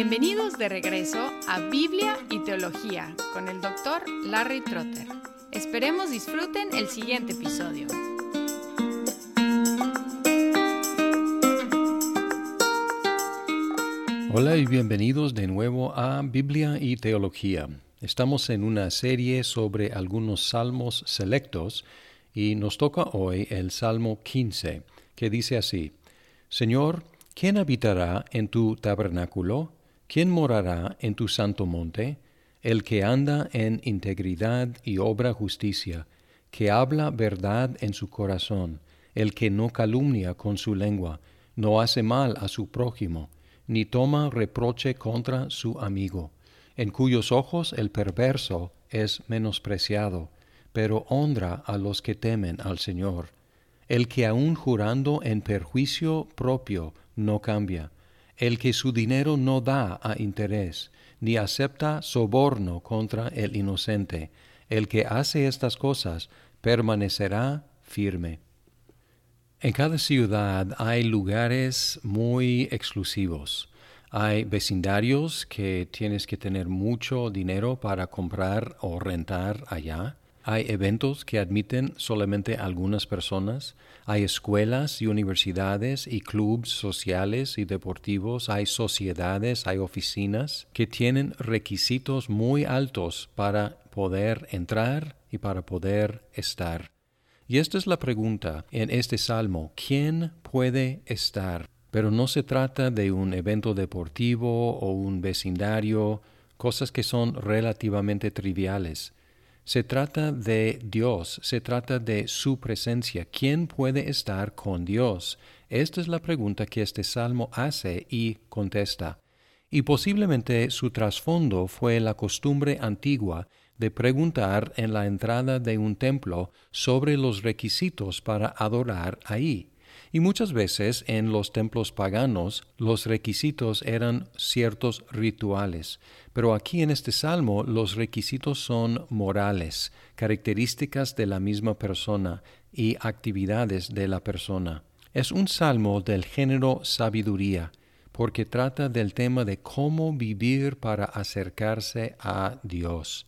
Bienvenidos de regreso a Biblia y Teología con el doctor Larry Trotter. Esperemos disfruten el siguiente episodio. Hola y bienvenidos de nuevo a Biblia y Teología. Estamos en una serie sobre algunos salmos selectos y nos toca hoy el Salmo 15, que dice así, Señor, ¿quién habitará en tu tabernáculo? ¿Quién morará en tu santo monte? El que anda en integridad y obra justicia, que habla verdad en su corazón, el que no calumnia con su lengua, no hace mal a su prójimo, ni toma reproche contra su amigo, en cuyos ojos el perverso es menospreciado, pero honra a los que temen al Señor. El que aun jurando en perjuicio propio no cambia, el que su dinero no da a interés, ni acepta soborno contra el inocente, el que hace estas cosas permanecerá firme. En cada ciudad hay lugares muy exclusivos. Hay vecindarios que tienes que tener mucho dinero para comprar o rentar allá. Hay eventos que admiten solamente algunas personas. Hay escuelas y universidades y clubes sociales y deportivos. Hay sociedades, hay oficinas que tienen requisitos muy altos para poder entrar y para poder estar. Y esta es la pregunta en este salmo. ¿Quién puede estar? Pero no se trata de un evento deportivo o un vecindario, cosas que son relativamente triviales. Se trata de Dios, se trata de su presencia. ¿Quién puede estar con Dios? Esta es la pregunta que este salmo hace y contesta. Y posiblemente su trasfondo fue la costumbre antigua de preguntar en la entrada de un templo sobre los requisitos para adorar ahí. Y muchas veces en los templos paganos los requisitos eran ciertos rituales, pero aquí en este salmo los requisitos son morales, características de la misma persona y actividades de la persona. Es un salmo del género sabiduría, porque trata del tema de cómo vivir para acercarse a Dios.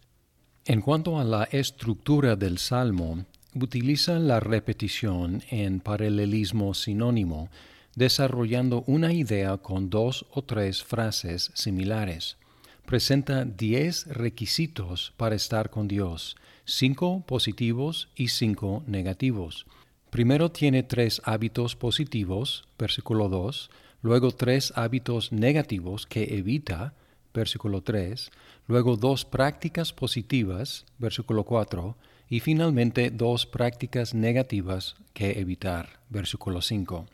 En cuanto a la estructura del salmo, utiliza la repetición en paralelismo sinónimo, desarrollando una idea con dos o tres frases similares. Presenta diez requisitos para estar con Dios, cinco positivos y cinco negativos. Primero tiene tres hábitos positivos, versículo 2, luego tres hábitos negativos que evita, versículo 3, luego dos prácticas positivas, versículo 4, y finalmente dos prácticas negativas que evitar. Versículo 5.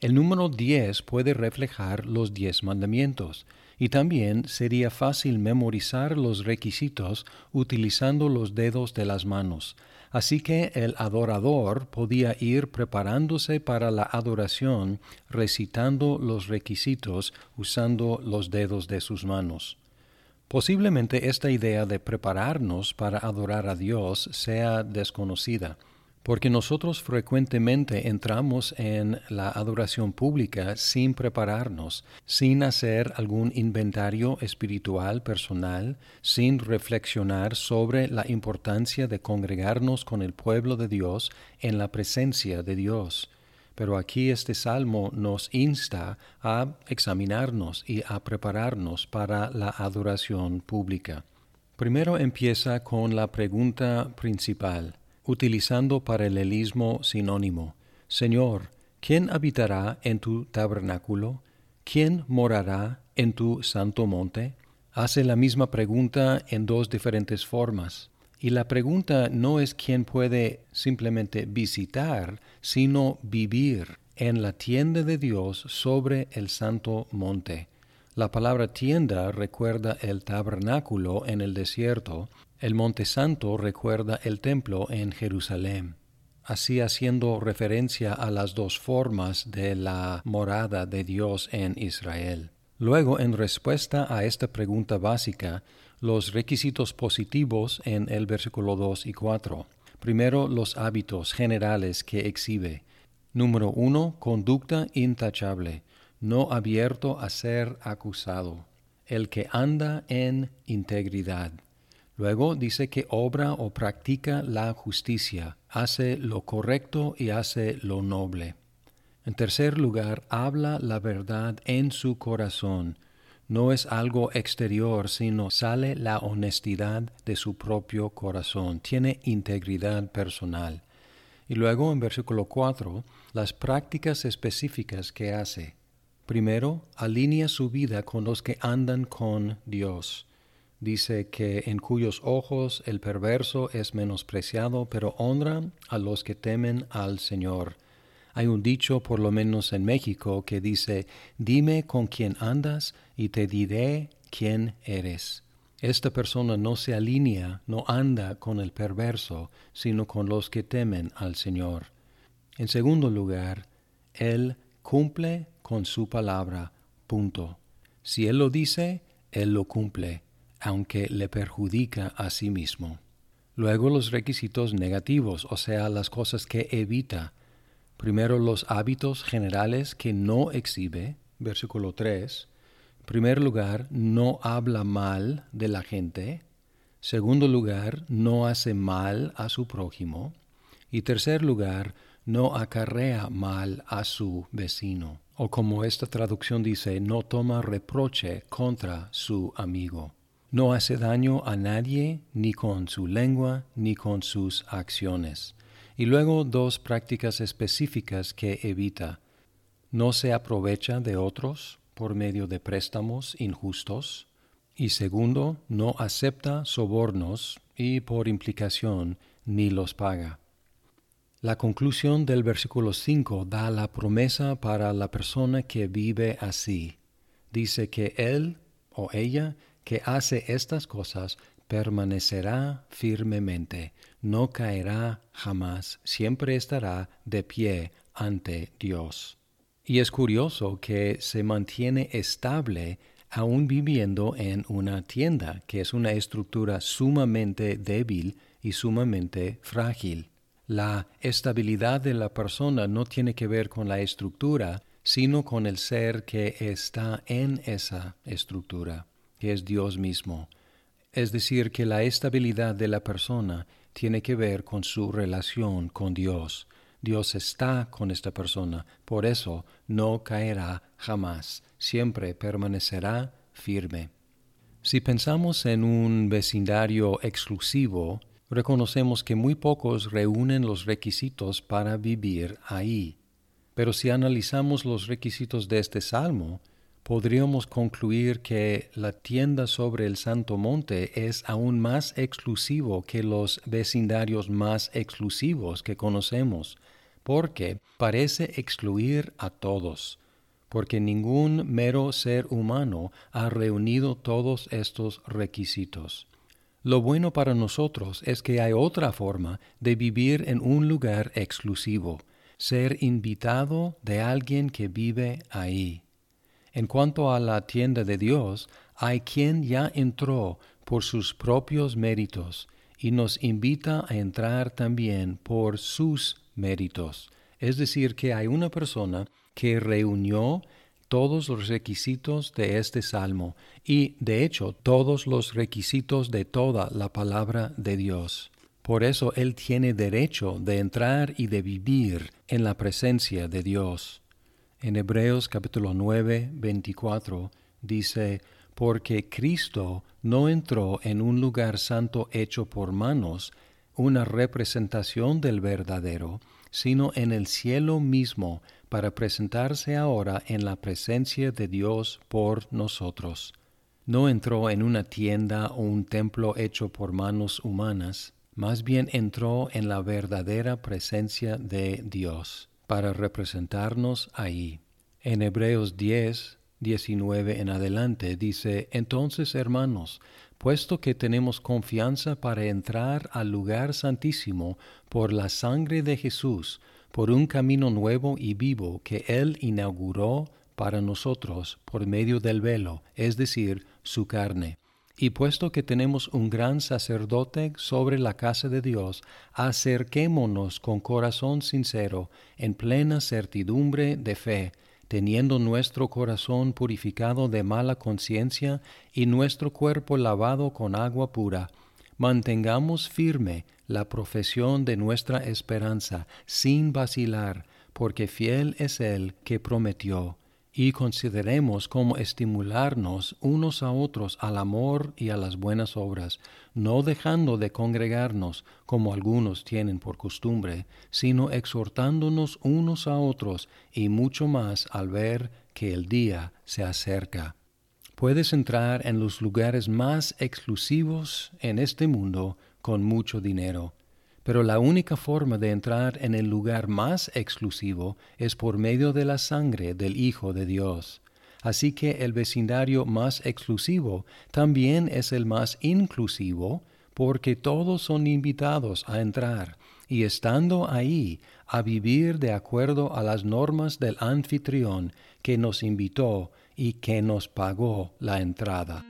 El número 10 puede reflejar los diez mandamientos, y también sería fácil memorizar los requisitos utilizando los dedos de las manos, así que el adorador podía ir preparándose para la adoración recitando los requisitos usando los dedos de sus manos. Posiblemente esta idea de prepararnos para adorar a Dios sea desconocida, porque nosotros frecuentemente entramos en la adoración pública sin prepararnos, sin hacer algún inventario espiritual personal, sin reflexionar sobre la importancia de congregarnos con el pueblo de Dios en la presencia de Dios. Pero aquí este salmo nos insta a examinarnos y a prepararnos para la adoración pública. Primero empieza con la pregunta principal, utilizando paralelismo sinónimo. Señor, ¿quién habitará en tu tabernáculo? ¿Quién morará en tu santo monte? Hace la misma pregunta en dos diferentes formas. Y la pregunta no es quién puede simplemente visitar, sino vivir en la tienda de Dios sobre el santo monte. La palabra tienda recuerda el tabernáculo en el desierto, el monte santo recuerda el templo en Jerusalén, así haciendo referencia a las dos formas de la morada de Dios en Israel. Luego, en respuesta a esta pregunta básica, los requisitos positivos en el versículo 2 y 4. Primero, los hábitos generales que exhibe. Número 1. Conducta intachable, no abierto a ser acusado. el que anda en integridad. Luego dice que obra o practica la justicia, hace lo correcto y hace lo noble. En tercer lugar, habla la verdad en su corazón. No es algo exterior, sino sale la honestidad de su propio corazón. Tiene integridad personal. Y luego en versículo 4, las prácticas específicas que hace. Primero, alinea su vida con los que andan con Dios. Dice que en cuyos ojos el perverso es menospreciado, pero honra a los que temen al Señor. Hay un dicho, por lo menos en México, que dice, dime con quién andas y te diré quién eres. Esta persona no se alinea, no anda con el perverso, sino con los que temen al Señor. En segundo lugar, Él cumple con su palabra, punto. Si Él lo dice, Él lo cumple, aunque le perjudica a sí mismo. Luego los requisitos negativos, o sea, las cosas que evita. Primero los hábitos generales que no exhibe, versículo 3. Primer lugar, no habla mal de la gente. Segundo lugar, no hace mal a su prójimo. Y tercer lugar, no acarrea mal a su vecino o como esta traducción dice, no toma reproche contra su amigo. No hace daño a nadie ni con su lengua ni con sus acciones. Y luego dos prácticas específicas que evita. No se aprovecha de otros por medio de préstamos injustos. Y segundo, no acepta sobornos y por implicación ni los paga. La conclusión del versículo 5 da la promesa para la persona que vive así. Dice que él o ella que hace estas cosas permanecerá firmemente, no caerá jamás, siempre estará de pie ante Dios. Y es curioso que se mantiene estable aún viviendo en una tienda, que es una estructura sumamente débil y sumamente frágil. La estabilidad de la persona no tiene que ver con la estructura, sino con el ser que está en esa estructura, que es Dios mismo. Es decir, que la estabilidad de la persona tiene que ver con su relación con Dios. Dios está con esta persona, por eso no caerá jamás, siempre permanecerá firme. Si pensamos en un vecindario exclusivo, reconocemos que muy pocos reúnen los requisitos para vivir ahí. Pero si analizamos los requisitos de este salmo, podríamos concluir que la tienda sobre el Santo Monte es aún más exclusivo que los vecindarios más exclusivos que conocemos, porque parece excluir a todos, porque ningún mero ser humano ha reunido todos estos requisitos. Lo bueno para nosotros es que hay otra forma de vivir en un lugar exclusivo, ser invitado de alguien que vive ahí. En cuanto a la tienda de Dios, hay quien ya entró por sus propios méritos y nos invita a entrar también por sus méritos. Es decir, que hay una persona que reunió todos los requisitos de este salmo y, de hecho, todos los requisitos de toda la palabra de Dios. Por eso Él tiene derecho de entrar y de vivir en la presencia de Dios. En Hebreos capítulo 9, 24 dice, porque Cristo no entró en un lugar santo hecho por manos, una representación del verdadero, sino en el cielo mismo, para presentarse ahora en la presencia de Dios por nosotros. No entró en una tienda o un templo hecho por manos humanas, más bien entró en la verdadera presencia de Dios, para representarnos ahí. En Hebreos 10, 19 en adelante dice, Entonces, hermanos, puesto que tenemos confianza para entrar al lugar santísimo por la sangre de Jesús, por un camino nuevo y vivo que Él inauguró para nosotros por medio del velo, es decir, su carne. Y puesto que tenemos un gran sacerdote sobre la casa de Dios, acerquémonos con corazón sincero, en plena certidumbre de fe, teniendo nuestro corazón purificado de mala conciencia y nuestro cuerpo lavado con agua pura, mantengamos firme la profesión de nuestra esperanza sin vacilar, porque fiel es el que prometió y consideremos cómo estimularnos unos a otros al amor y a las buenas obras, no dejando de congregarnos como algunos tienen por costumbre, sino exhortándonos unos a otros y mucho más al ver que el día se acerca. Puedes entrar en los lugares más exclusivos en este mundo con mucho dinero pero la única forma de entrar en el lugar más exclusivo es por medio de la sangre del Hijo de Dios. Así que el vecindario más exclusivo también es el más inclusivo, porque todos son invitados a entrar y estando ahí a vivir de acuerdo a las normas del anfitrión que nos invitó y que nos pagó la entrada.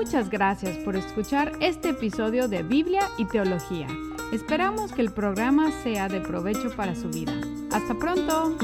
Muchas gracias por escuchar este episodio de Biblia y Teología. Esperamos que el programa sea de provecho para su vida. Hasta pronto.